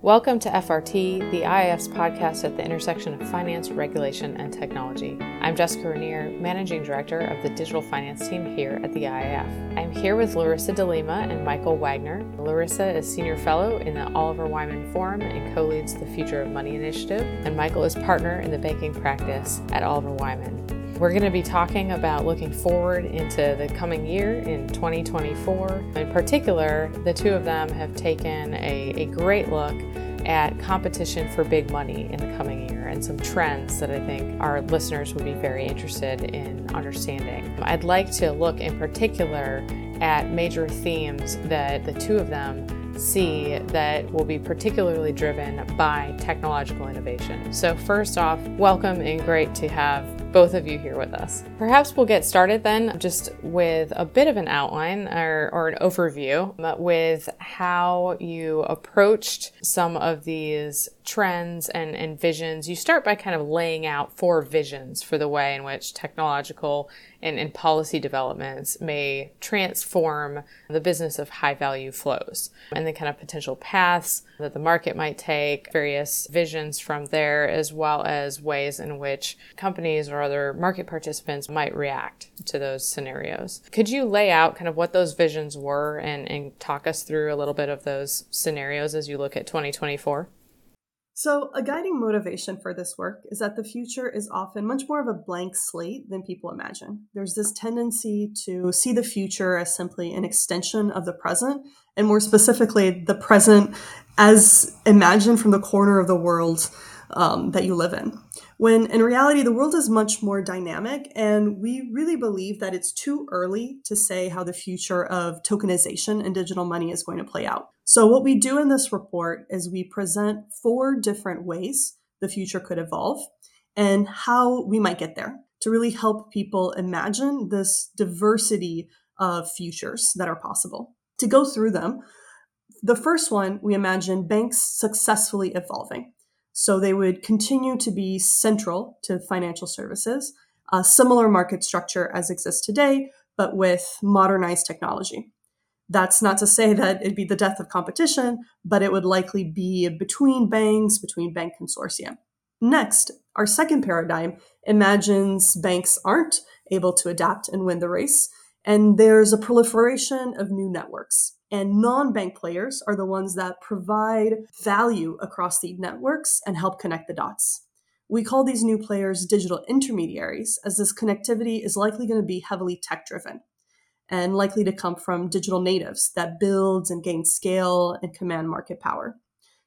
Welcome to FRT, the IIF's podcast at the intersection of finance, regulation, and technology. I'm Jessica Renier, Managing Director of the Digital Finance Team here at the IIF. I'm here with Larissa de Lima and Michael Wagner. Larissa is Senior Fellow in the Oliver Wyman Forum and co leads the Future of Money Initiative, and Michael is Partner in the Banking Practice at Oliver Wyman. We're going to be talking about looking forward into the coming year in 2024. In particular, the two of them have taken a, a great look at competition for big money in the coming year and some trends that I think our listeners would be very interested in understanding. I'd like to look in particular at major themes that the two of them see that will be particularly driven by technological innovation. So, first off, welcome and great to have both of you here with us. Perhaps we'll get started then just with a bit of an outline or, or an overview with how you approached some of these trends and, and visions. You start by kind of laying out four visions for the way in which technological and, and policy developments may transform the business of high value flows and the kind of potential paths that the market might take, various visions from there, as well as ways in which companies or other market participants might react to those scenarios. Could you lay out kind of what those visions were and, and talk us through a little bit of those scenarios as you look at 2024? So, a guiding motivation for this work is that the future is often much more of a blank slate than people imagine. There's this tendency to see the future as simply an extension of the present, and more specifically, the present as imagined from the corner of the world um, that you live in. When in reality, the world is much more dynamic, and we really believe that it's too early to say how the future of tokenization and digital money is going to play out. So, what we do in this report is we present four different ways the future could evolve and how we might get there to really help people imagine this diversity of futures that are possible. To go through them, the first one, we imagine banks successfully evolving. So they would continue to be central to financial services, a similar market structure as exists today, but with modernized technology. That's not to say that it'd be the death of competition, but it would likely be between banks, between bank consortia. Next, our second paradigm imagines banks aren't able to adapt and win the race, and there's a proliferation of new networks. And non bank players are the ones that provide value across the networks and help connect the dots. We call these new players digital intermediaries, as this connectivity is likely going to be heavily tech driven and likely to come from digital natives that builds and gains scale and command market power,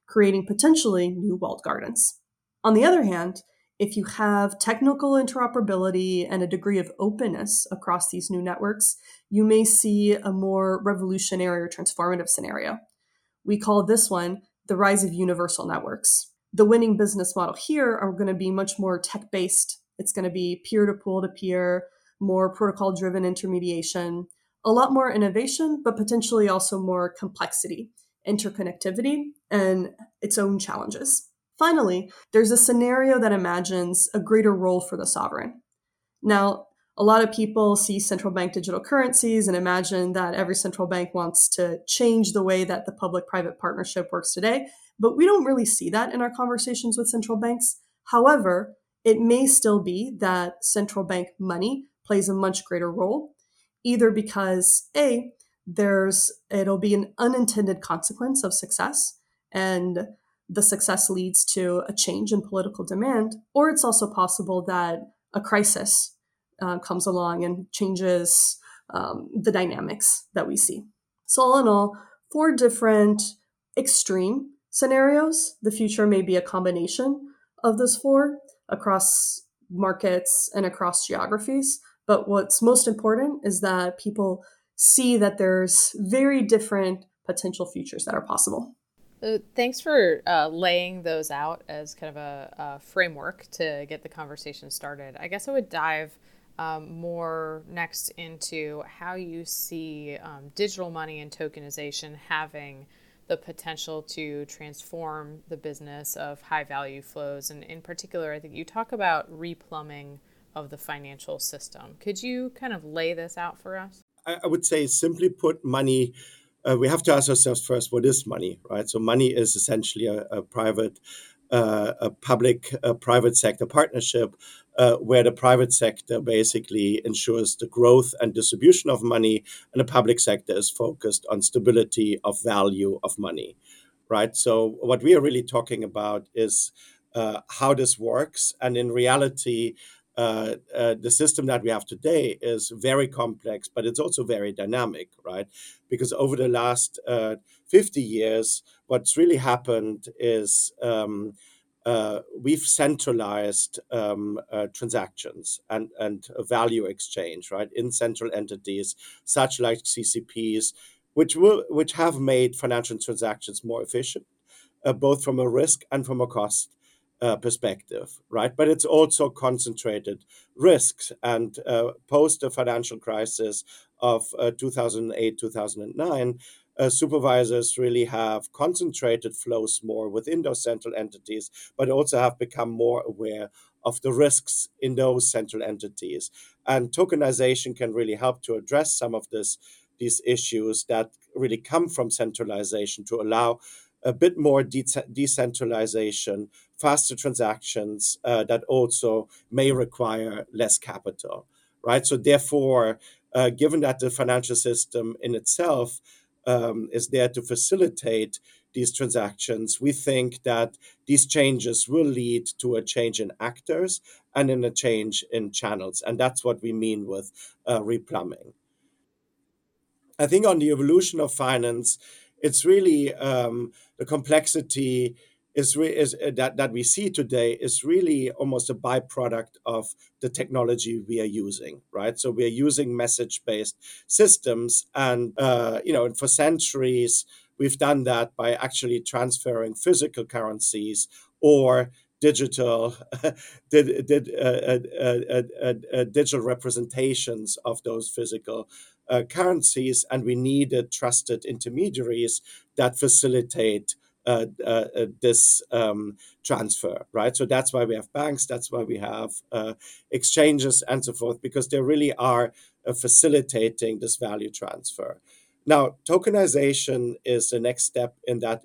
creating potentially new walled gardens. On the other hand, if you have technical interoperability and a degree of openness across these new networks, you may see a more revolutionary or transformative scenario. We call this one the rise of universal networks. The winning business model here are going to be much more tech based. It's going to be peer to pool to peer, more protocol driven intermediation, a lot more innovation, but potentially also more complexity, interconnectivity, and its own challenges. Finally, there's a scenario that imagines a greater role for the sovereign. Now, a lot of people see central bank digital currencies and imagine that every central bank wants to change the way that the public private partnership works today, but we don't really see that in our conversations with central banks. However, it may still be that central bank money plays a much greater role, either because A, there's it'll be an unintended consequence of success and the success leads to a change in political demand, or it's also possible that a crisis uh, comes along and changes um, the dynamics that we see. So, all in all, four different extreme scenarios. The future may be a combination of those four across markets and across geographies. But what's most important is that people see that there's very different potential futures that are possible. Uh, thanks for uh, laying those out as kind of a, a, framework to get the conversation started. I guess I would dive um, more next into how you see um, digital money and tokenization having the potential to transform the business of high value flows. And in particular, I think you talk about replumbing of the financial system. Could you kind of lay this out for us? I would say, simply put, money uh, we have to ask ourselves first what is money, right? So, money is essentially a, a private, uh, a public uh, private sector partnership uh, where the private sector basically ensures the growth and distribution of money, and the public sector is focused on stability of value of money, right? So, what we are really talking about is uh, how this works, and in reality, uh, uh, the system that we have today is very complex, but it's also very dynamic, right? Because over the last uh, 50 years, what's really happened is um, uh, we've centralized um, uh, transactions and, and value exchange, right, in central entities such like CCPs, which will which have made financial transactions more efficient, both from a risk and from a cost uh, perspective, right? But it's also concentrated risks. And uh, post the financial crisis of uh, 2008, 2009, uh, supervisors really have concentrated flows more within those central entities, but also have become more aware of the risks in those central entities. And tokenization can really help to address some of this, these issues that really come from centralization to allow a bit more de- decentralization, faster transactions uh, that also may require less capital, right? So, therefore, uh, given that the financial system in itself um, is there to facilitate these transactions, we think that these changes will lead to a change in actors and in a change in channels. And that's what we mean with uh, replumbing. I think on the evolution of finance, it's really um, the complexity is, re- is uh, that, that we see today is really almost a byproduct of the technology we are using right? So we are using message based systems and uh, you know for centuries we've done that by actually transferring physical currencies or digital did, did, uh, uh, uh, digital representations of those physical uh, currencies, and we needed trusted intermediaries that facilitate uh, uh, uh, this um, transfer, right? So that's why we have banks, that's why we have uh, exchanges and so forth, because they really are uh, facilitating this value transfer. Now, tokenization is the next step in that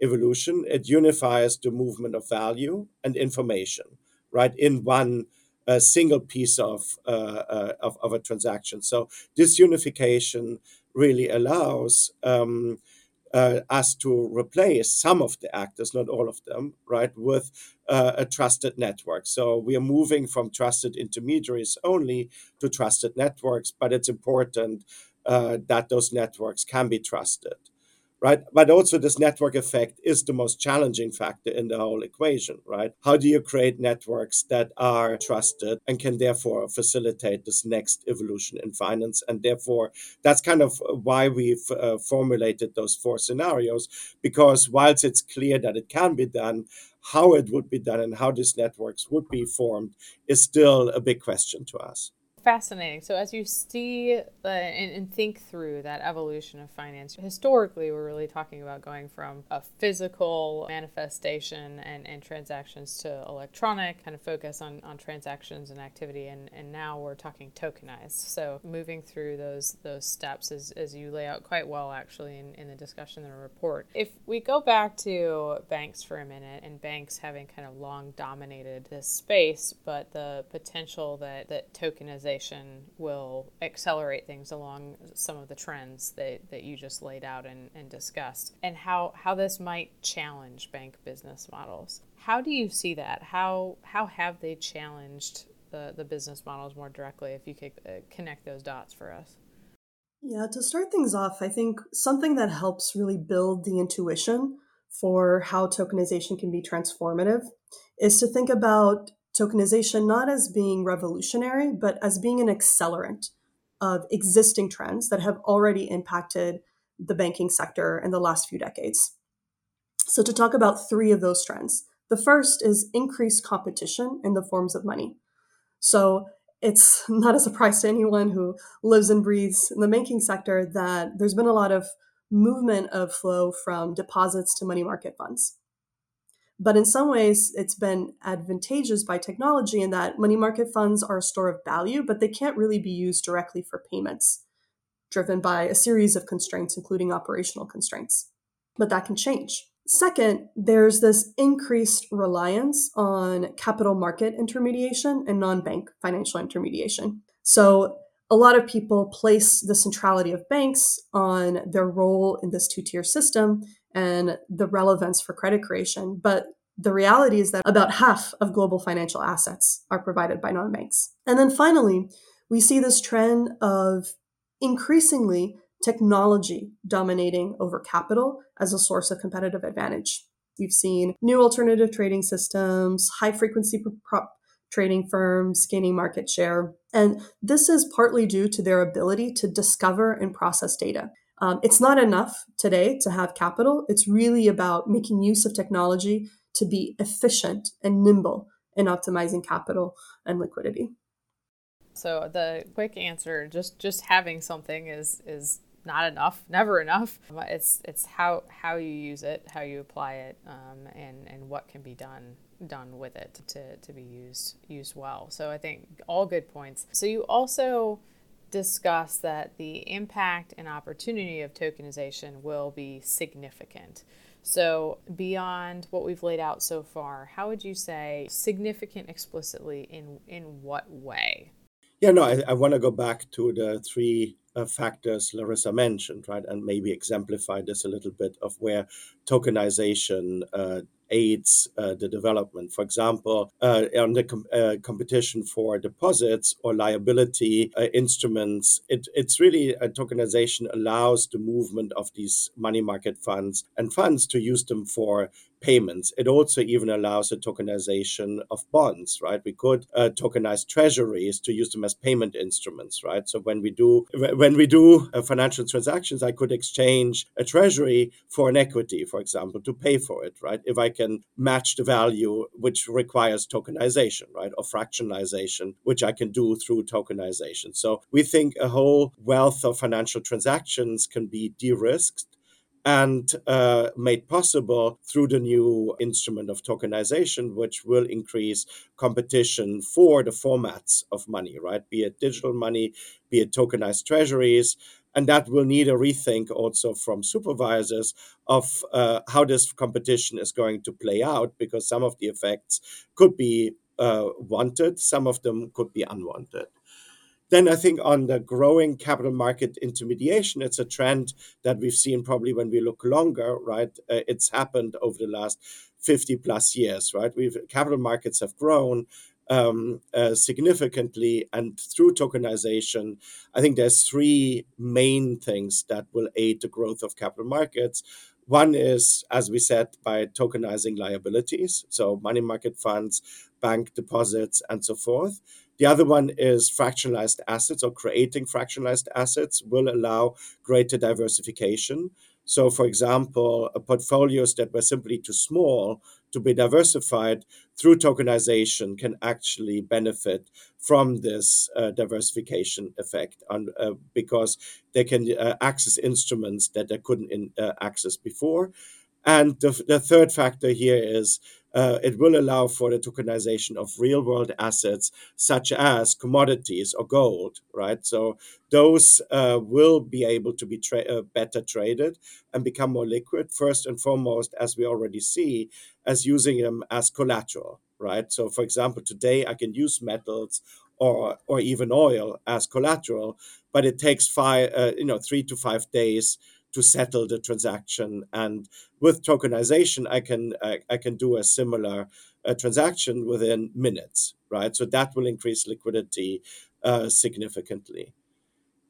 evolution. It unifies the movement of value and information, right, in one a single piece of, uh, uh, of, of a transaction. So this unification really allows um, uh, us to replace some of the actors, not all of them, right, with uh, a trusted network. So we are moving from trusted intermediaries only to trusted networks, but it's important uh, that those networks can be trusted right? But also, this network effect is the most challenging factor in the whole equation, right? How do you create networks that are trusted and can therefore facilitate this next evolution in finance? And therefore, that's kind of why we've uh, formulated those four scenarios, because whilst it's clear that it can be done, how it would be done and how these networks would be formed is still a big question to us fascinating. So as you see uh, and, and, think through that evolution of finance, historically we're really talking about going from a physical manifestation and, and transactions to electronic, kind of focus on, on transactions and activity, and, and now we're talking tokenized. So moving through those those steps as, as you lay out quite well actually in, in the discussion in the report. If we go back to banks for a minute and banks having kind of long dominated this space, but the potential that, that tokenization will accelerate things along some of the trends that, that you just laid out and, and discussed, and how, how this might challenge bank business models. How do you see that? How, how have they challenged the, the business models more directly, if you could uh, connect those dots for us? Yeah, to start things off, I think something that helps really build the intuition for how tokenization can be transformative is to think about tokenization not as being revolutionary, but as being an accelerant of existing trends that have already impacted the banking sector in the last few decades. So, to talk about three of those trends, the first is increased competition in the forms of money. So, it's not a surprise to anyone who lives and breathes in the banking sector that there's been a lot of movement of flow from deposits to money market funds. But in some ways, it's been advantageous by technology in that money market funds are a store of value, but they can't really be used directly for payments. driven by a series of constraints, including operational constraints. But that can change. Second, there's this increased reliance on capital market intermediation and non bank financial intermediation. So, a lot of people place the centrality of banks on their role in this two tier system and the relevance for credit creation. But the reality is that about half of global financial assets are provided by non banks. And then finally, we see this trend of increasingly technology dominating over capital as a source of competitive advantage. We've seen new alternative trading systems, high frequency prop trading firms gaining market share. And this is partly due to their ability to discover and process data. Um, it's not enough today to have capital. It's really about making use of technology to be efficient and nimble in optimizing capital and liquidity. So the quick answer, just just having something is is not enough, never enough. It's it's how how you use it, how you apply it, um, and and what can be done done with it to, to be used used well. So I think all good points. So you also discuss that the impact and opportunity of tokenization will be significant. So, beyond what we've laid out so far, how would you say significant explicitly in, in what way? Yeah, no, I, I want to go back to the three uh, factors Larissa mentioned, right, and maybe exemplify this a little bit of where tokenization uh, aids uh, the development. For example, uh, on the com- uh, competition for deposits or liability uh, instruments, it, it's really a tokenization allows the movement of these money market funds and funds to use them for payments. It also even allows the tokenization of bonds, right? We could uh, tokenize treasuries to use them as payment instruments, right? So when we do when we do uh, financial transactions, I could exchange a treasury for an equity, for example, to pay for it, right? If I can match the value, which requires tokenization, right, or fractionalization, which I can do through tokenization. So we think a whole wealth of financial transactions can be de-risked and uh, made possible through the new instrument of tokenization, which will increase competition for the formats of money, right? Be it digital money, be it tokenized treasuries. And that will need a rethink also from supervisors of uh, how this competition is going to play out, because some of the effects could be uh, wanted, some of them could be unwanted. Then I think on the growing capital market intermediation, it's a trend that we've seen probably when we look longer, right? Uh, it's happened over the last 50 plus years, right? We've capital markets have grown um, uh, significantly, and through tokenization, I think there's three main things that will aid the growth of capital markets. One is, as we said, by tokenizing liabilities, so money market funds, bank deposits, and so forth. The other one is fractionalized assets or creating fractionalized assets will allow greater diversification. So, for example, portfolios that were simply too small to be diversified through tokenization can actually benefit from this uh, diversification effect on, uh, because they can uh, access instruments that they couldn't in, uh, access before. And the, the third factor here is uh, it will allow for the tokenization of real world assets such as commodities or gold, right? So those uh, will be able to be tra- uh, better traded and become more liquid, first and foremost, as we already see, as using them as collateral, right? So, for example, today I can use metals or, or even oil as collateral, but it takes five, uh, you know, three to five days to settle the transaction. And with tokenization, I can I, I can do a similar uh, transaction within minutes, right? So that will increase liquidity uh, significantly.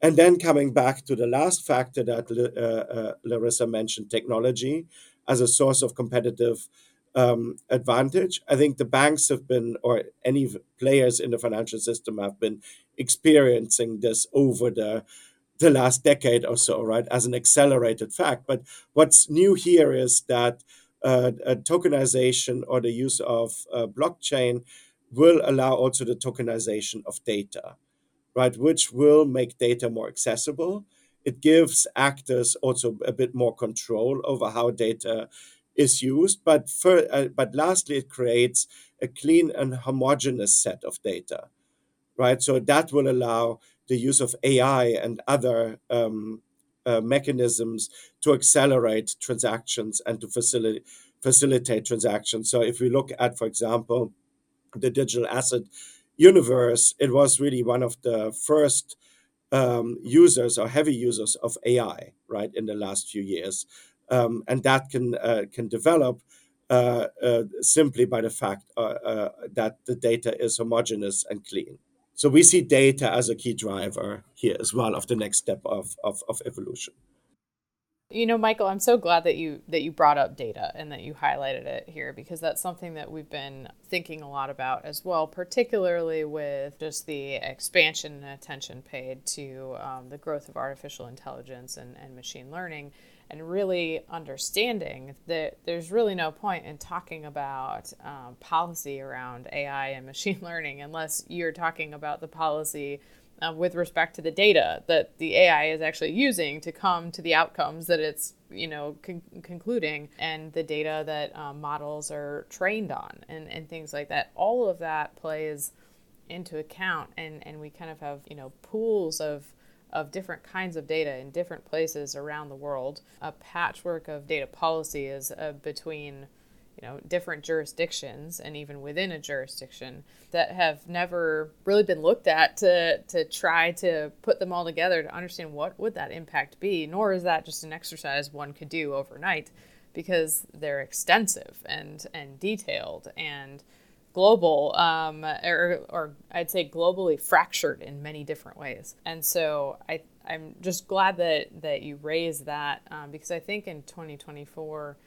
And then coming back to the last factor that uh, uh, Larissa mentioned, technology as a source of competitive um, advantage. I think the banks have been, or any players in the financial system have been experiencing this over the the last decade or so, right, as an accelerated fact. But what's new here is that uh, tokenization or the use of uh, blockchain will allow also the tokenization of data, right, which will make data more accessible. It gives actors also a bit more control over how data is used, but for, uh, but lastly, it creates a clean and homogeneous set of data, right? So that will allow the use of AI and other um, uh, mechanisms to accelerate transactions and to facilitate facilitate transactions. So if we look at, for example, the digital asset universe, it was really one of the first um, users or heavy users of AI, right, in the last few years, um, and that can uh, can develop uh, uh, simply by the fact uh, uh, that the data is homogeneous and clean. So we see data as a key driver here as well of the next step of, of, of evolution. You know, Michael, I'm so glad that you that you brought up data and that you highlighted it here because that's something that we've been thinking a lot about as well, particularly with just the expansion and attention paid to um, the growth of artificial intelligence and, and machine learning, and really understanding that there's really no point in talking about um, policy around AI and machine learning unless you're talking about the policy uh, with respect to the data that the AI is actually using to come to the outcomes that it's you know con- concluding and the data that um, models are trained on and, and things like that. All of that plays into account and, and we kind of have you know pools of of different kinds of data in different places around the world. A patchwork of data policy is uh, between you know different jurisdictions and even within a jurisdiction that have never really been looked at to to try to put them all together to understand what would that impact be nor is that just an exercise one could do overnight because they're extensive and and detailed and global um, or, or I'd say globally fractured in many different ways. And so I I'm just glad that that you raised that um, because I think in 2024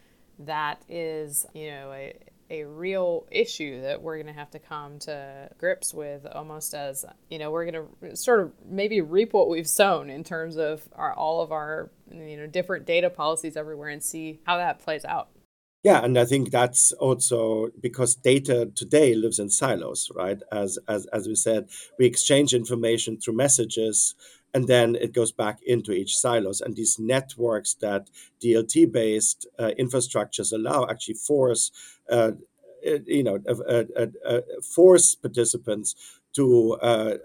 that is, you know, a, a real issue that we're going to have to come to grips with almost as, you know, we're going to sort of maybe reap what we've sown in terms of our, all of our, you know, different data policies everywhere and see how that plays out. Yeah, and I think that's also because data today lives in silos, right? As as as we said, we exchange information through messages and then it goes back into each silos and these networks that dlt based uh, infrastructures allow actually force uh, uh you know uh, uh, force participants to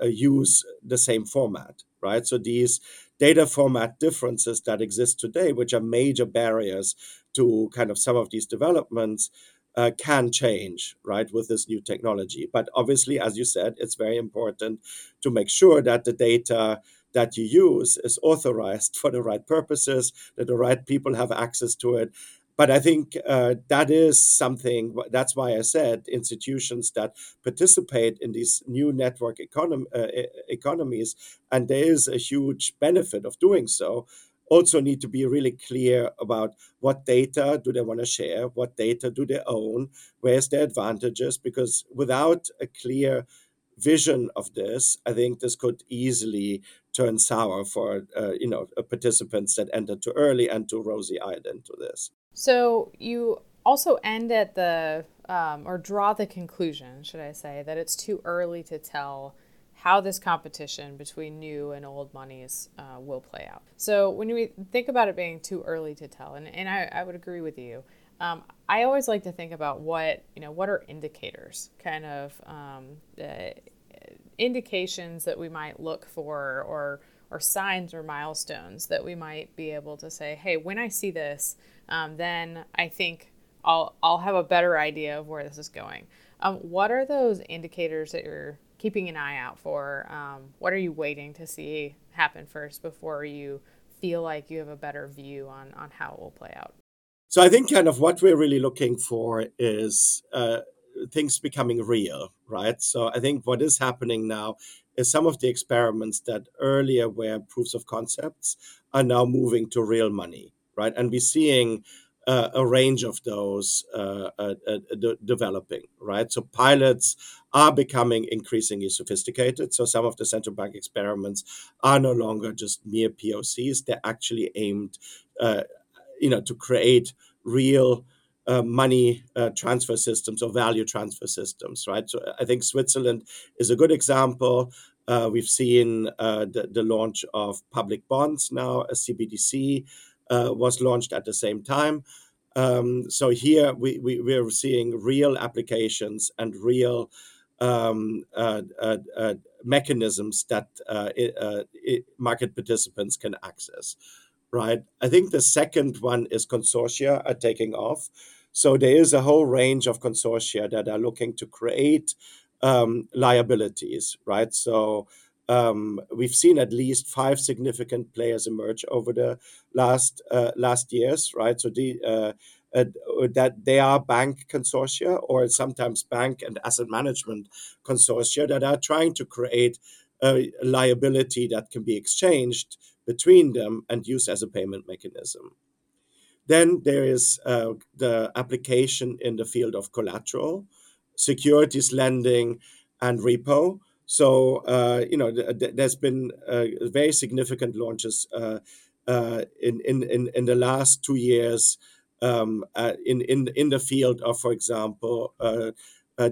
use the same format right so these data format differences that exist today which are major barriers to kind of some of these developments uh, can change, right, with this new technology. But obviously, as you said, it's very important to make sure that the data that you use is authorized for the right purposes, that the right people have access to it. But I think uh, that is something, that's why I said institutions that participate in these new network econom- uh, economies, and there is a huge benefit of doing so, also need to be really clear about what data do they want to share, what data do they own, where's their advantages, because without a clear vision of this, I think this could easily turn sour for uh, you know uh, participants that entered too early and too rosy-eyed into this. So you also end at the um, or draw the conclusion, should I say, that it's too early to tell how this competition between new and old monies uh, will play out. So when we think about it being too early to tell, and, and I, I would agree with you. Um, I always like to think about what you know what are indicators, kind of um, uh, indications that we might look for, or or signs or milestones that we might be able to say, hey, when I see this, um, then I think I'll I'll have a better idea of where this is going. Um, what are those indicators that you're keeping an eye out for? Um, what are you waiting to see happen first before you feel like you have a better view on on how it will play out? So I think kind of what we're really looking for is uh, things becoming real, right? So I think what is happening now is some of the experiments that earlier were proofs of concepts are now moving to real money, right? And we're seeing uh, a range of those uh, uh, uh de- developing, right? So pilots are becoming increasingly sophisticated. So some of the central bank experiments are no longer just mere POCs; they're actually aimed uh, you know to create real uh, money uh, transfer systems or value transfer systems, right? So I think Switzerland is a good example. Uh, we've seen uh, the, the, launch of public bonds now. A CBDC uh, was launched at the same time. Um, so here we, we, we're seeing real applications and real um, uh, mechanisms that market participants can access. Right. I think the second one is consortia are taking off. So there is a whole range of consortia that are looking to create um, liabilities. Right. So um, we've seen at least five significant players emerge over the last uh, last years, right? So the uh, uh, that they are bank consortia or sometimes bank and asset management consortia that are trying to create a liability that can be exchanged between them and used as a payment mechanism. Then there is uh, the application in the field of collateral, securities lending, and repo. So uh, you know, th- th- there's been uh, very significant launches uh, uh, in, in in in the last two years um, uh, in in in the field of, for example,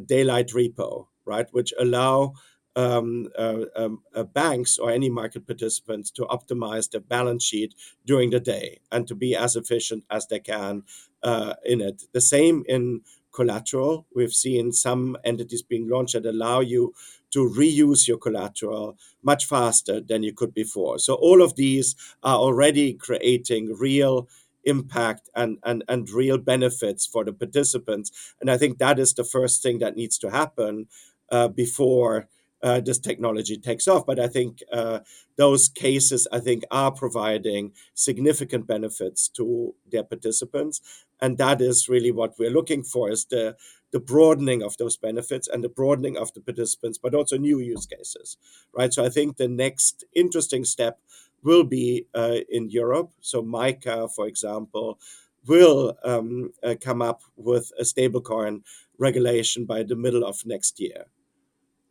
daylight repo, right, which allow um, uh, um, uh, banks or any market participants to optimize their balance sheet during the day and to be as efficient as they can uh, in it. The same in collateral. We've seen some entities being launched that allow you to reuse your collateral much faster than you could before. So all of these are already creating real impact and, and, and real benefits for the participants. And I think that is the first thing that needs to happen uh, before uh, this technology takes off. But I think uh, those cases, I think, are providing significant benefits to their participants, and that is really what we're looking for: is the the broadening of those benefits and the broadening of the participants, but also new use cases, right? So I think the next interesting step will be uh, in Europe. So MiCA, for example, will um, uh, come up with a stablecoin regulation by the middle of next year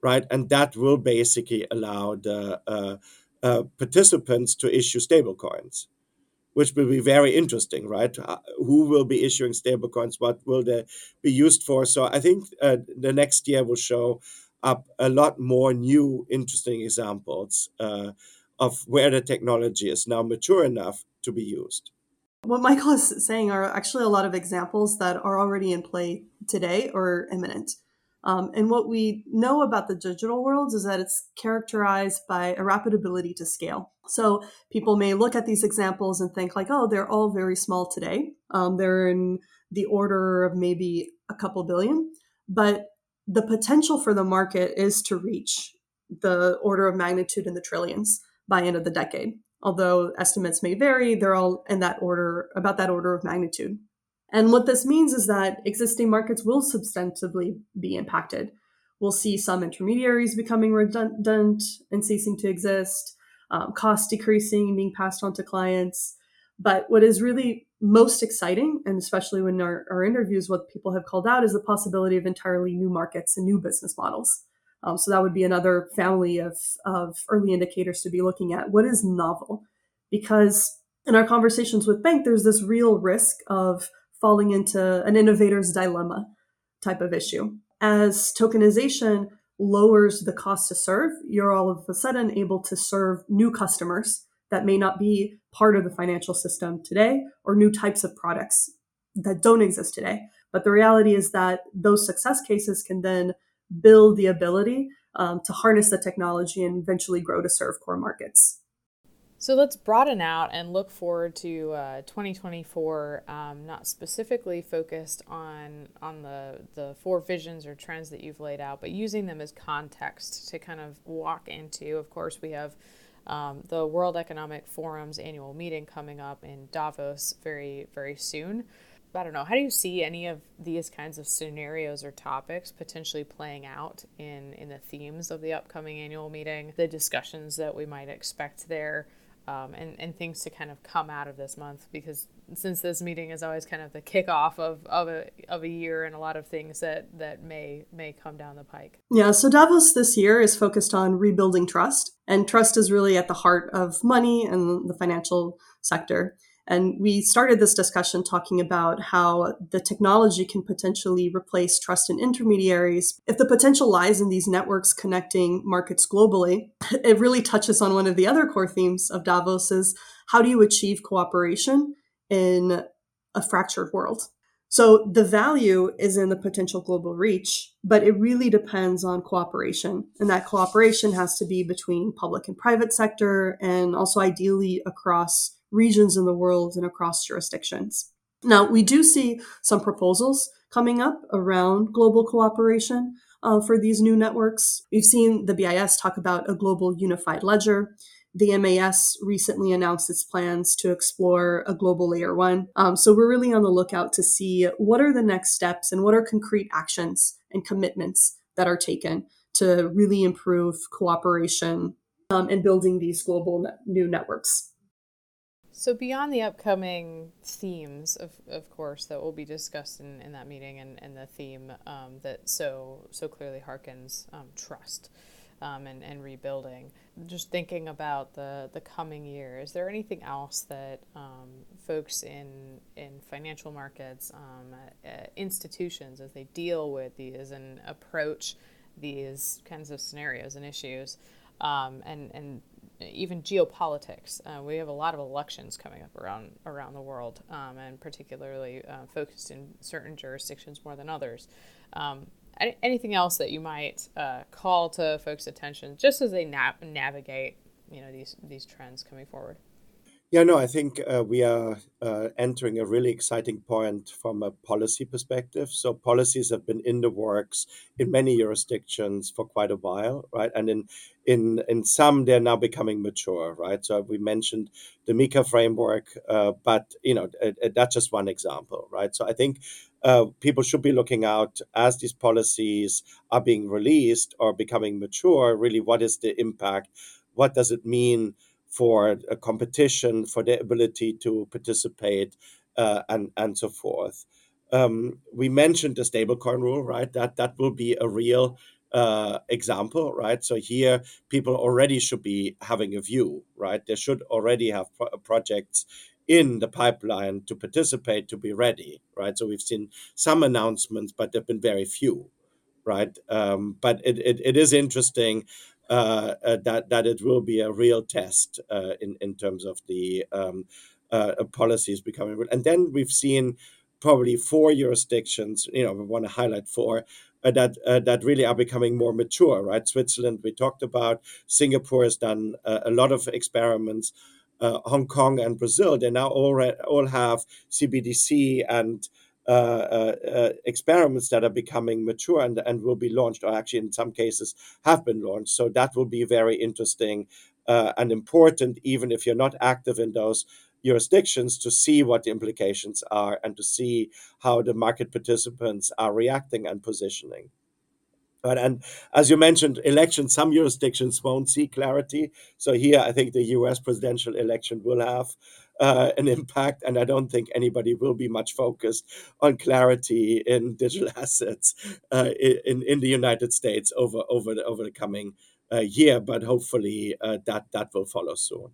right? And that will basically allow the uh, uh, participants to issue stablecoins, which will be very interesting, right? Uh, who will be issuing stablecoins? What will they be used for? So I think uh, the next year will show up a lot more new, interesting examples uh, of where the technology is now mature enough to be used. What Michael is saying are actually a lot of examples that are already in play today or imminent. Um, and what we know about the digital world is that it's characterized by a rapid ability to scale. So people may look at these examples and think like, oh, they're all very small today. Um, they're in the order of maybe a couple billion, but the potential for the market is to reach the order of magnitude in the trillions by end of the decade. Although estimates may vary, they're all in that order, about that order of magnitude. And what this means is that existing markets will substantively be impacted. We'll see some intermediaries becoming redundant and ceasing to exist, um, costs decreasing and being passed on to clients. But what is really most exciting, and especially when our, our interviews, what people have called out is the possibility of entirely new markets and new business models. Um, so that would be another family of, of early indicators to be looking at. What is novel? Because in our conversations with Bank, there's this real risk of falling into an innovator's dilemma type of issue. As tokenization lowers the cost to serve, you're all of a sudden able to serve new customers that may not be part of the financial system today or new types of products that don't exist today. But the reality is that those success cases can then build the ability um, to harness the technology and eventually grow to serve core markets. So let's broaden out and look forward to uh, 2024, um, not specifically focused on on the the four visions or trends that you've laid out, but using them as context to kind of walk into. Of course, we have um, the World Economic Forum's annual meeting coming up in Davos very very soon. I don't know. How do you see any of these kinds of scenarios or topics potentially playing out in in the themes of the upcoming annual meeting? The discussions that we might expect there um, and, and things to kind of come out of this month because since this meeting is always kind of the kickoff of, of a of a year and a lot of things that that may may come down the pike. Yeah, so Davos this year is focused on rebuilding trust, and trust is really at the heart of money and the financial sector. And we started this discussion talking about how the technology can potentially replace trust in intermediaries. If the potential lies in these networks connecting markets globally, it really touches on one of the other core themes of Davos is how do you achieve cooperation in a fractured world? So the value is in the potential global reach, but it really depends on cooperation. And that cooperation has to be between public and private sector and also ideally across regions in the world and across jurisdictions. Now, we do see some proposals coming up around global cooperation uh, for these new networks. We've seen the BIS talk about a global unified ledger. The MAS recently announced its plans to explore a global layer one. Um, so we're really on the lookout to see what are the next steps and what are concrete actions and commitments that are taken to really improve cooperation um, and building these global ne- new networks. So beyond the upcoming themes, of, of course, that will be discussed in, in that meeting, and, and the theme um, that so so clearly harkens um, trust um, and, and rebuilding. Just thinking about the, the coming year, is there anything else that um, folks in in financial markets, um, uh, institutions, as they deal with these and approach these kinds of scenarios and issues, um, and and even geopolitics. Uh, we have a lot of elections coming up around around the world, um, and particularly uh, focused in certain jurisdictions more than others. Um, anything else that you might uh, call to folks' attention, just as they na- navigate, you know, these these trends coming forward? Yeah, no, I think uh, we are uh, entering a really exciting point from a policy perspective. So policies have been in the works in many jurisdictions for quite a while, right? And in in in some, they're now becoming mature, right? So we mentioned the MiCA framework, uh, but you know that's just one example, right? So I think uh, people should be looking out as these policies are being released or becoming mature. Really, what is the impact? What does it mean? For a competition, for their ability to participate, uh, and and so forth. Um, we mentioned the stablecoin rule, right? That that will be a real uh, example, right? So here, people already should be having a view, right? They should already have pro- projects in the pipeline to participate to be ready, right? So we've seen some announcements, but there've been very few, right? Um, but it, it, it is interesting that that it will be a real test uh, in in terms of the um, policies becoming real. And then we've seen probably four jurisdictions. You know, we want to highlight four. Uh, that uh, that really are becoming more mature, right? Switzerland, we talked about. Singapore has done uh, a lot of experiments. Hong Kong and Brazil, they now all all have CBDC and uh, uh, uh, Uh, uh, uh, experiments that are becoming mature and, and will be launched, or actually in some cases have been launched. So that will be very interesting uh, and important, even if you're not active in those jurisdictions, to see what the implications are and to see how the market participants are reacting and positioning. But, and as you mentioned, elections, some jurisdictions won't see clarity. So here, I think the US presidential election will have uh, an impact. And I don't think anybody will be much focused on clarity in digital assets uh, in in the United States over over the, over the coming uh, year. But hopefully uh, that that will follow soon.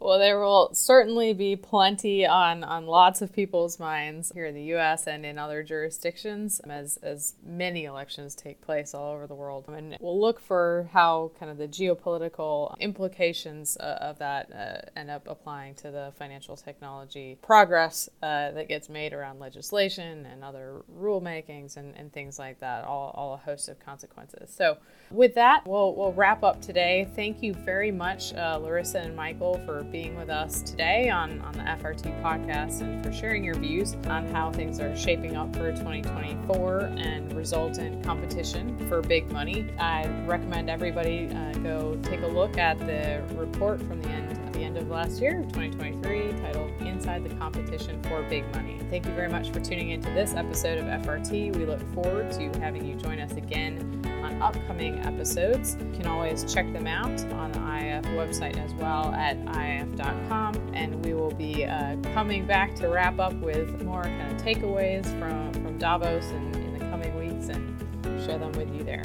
Well, there will certainly be plenty on, on lots of people's minds here in the U.S. and in other jurisdictions as, as many elections take place all over the world. And we'll look for how kind of the geopolitical implications uh, of that uh, end up applying to the financial technology progress uh, that gets made around legislation and other rulemakings and, and things like that, all, all a host of consequences. So, with that, we'll, we'll wrap up today. Thank you very much, uh, Larissa and Michael, for being with us today on, on the FRT podcast and for sharing your views on how things are shaping up for 2024 and resultant competition for big money. I recommend everybody uh, go take a look at the report from the end the end of last year, 2023, titled Inside the Competition for Big Money. Thank you very much for tuning into this episode of FRT. We look forward to having you join us again on upcoming episodes. You can always check them out on the IIF website as well at IIF.com. And we will be uh, coming back to wrap up with more kind of takeaways from, from Davos in, in the coming weeks and share them with you there.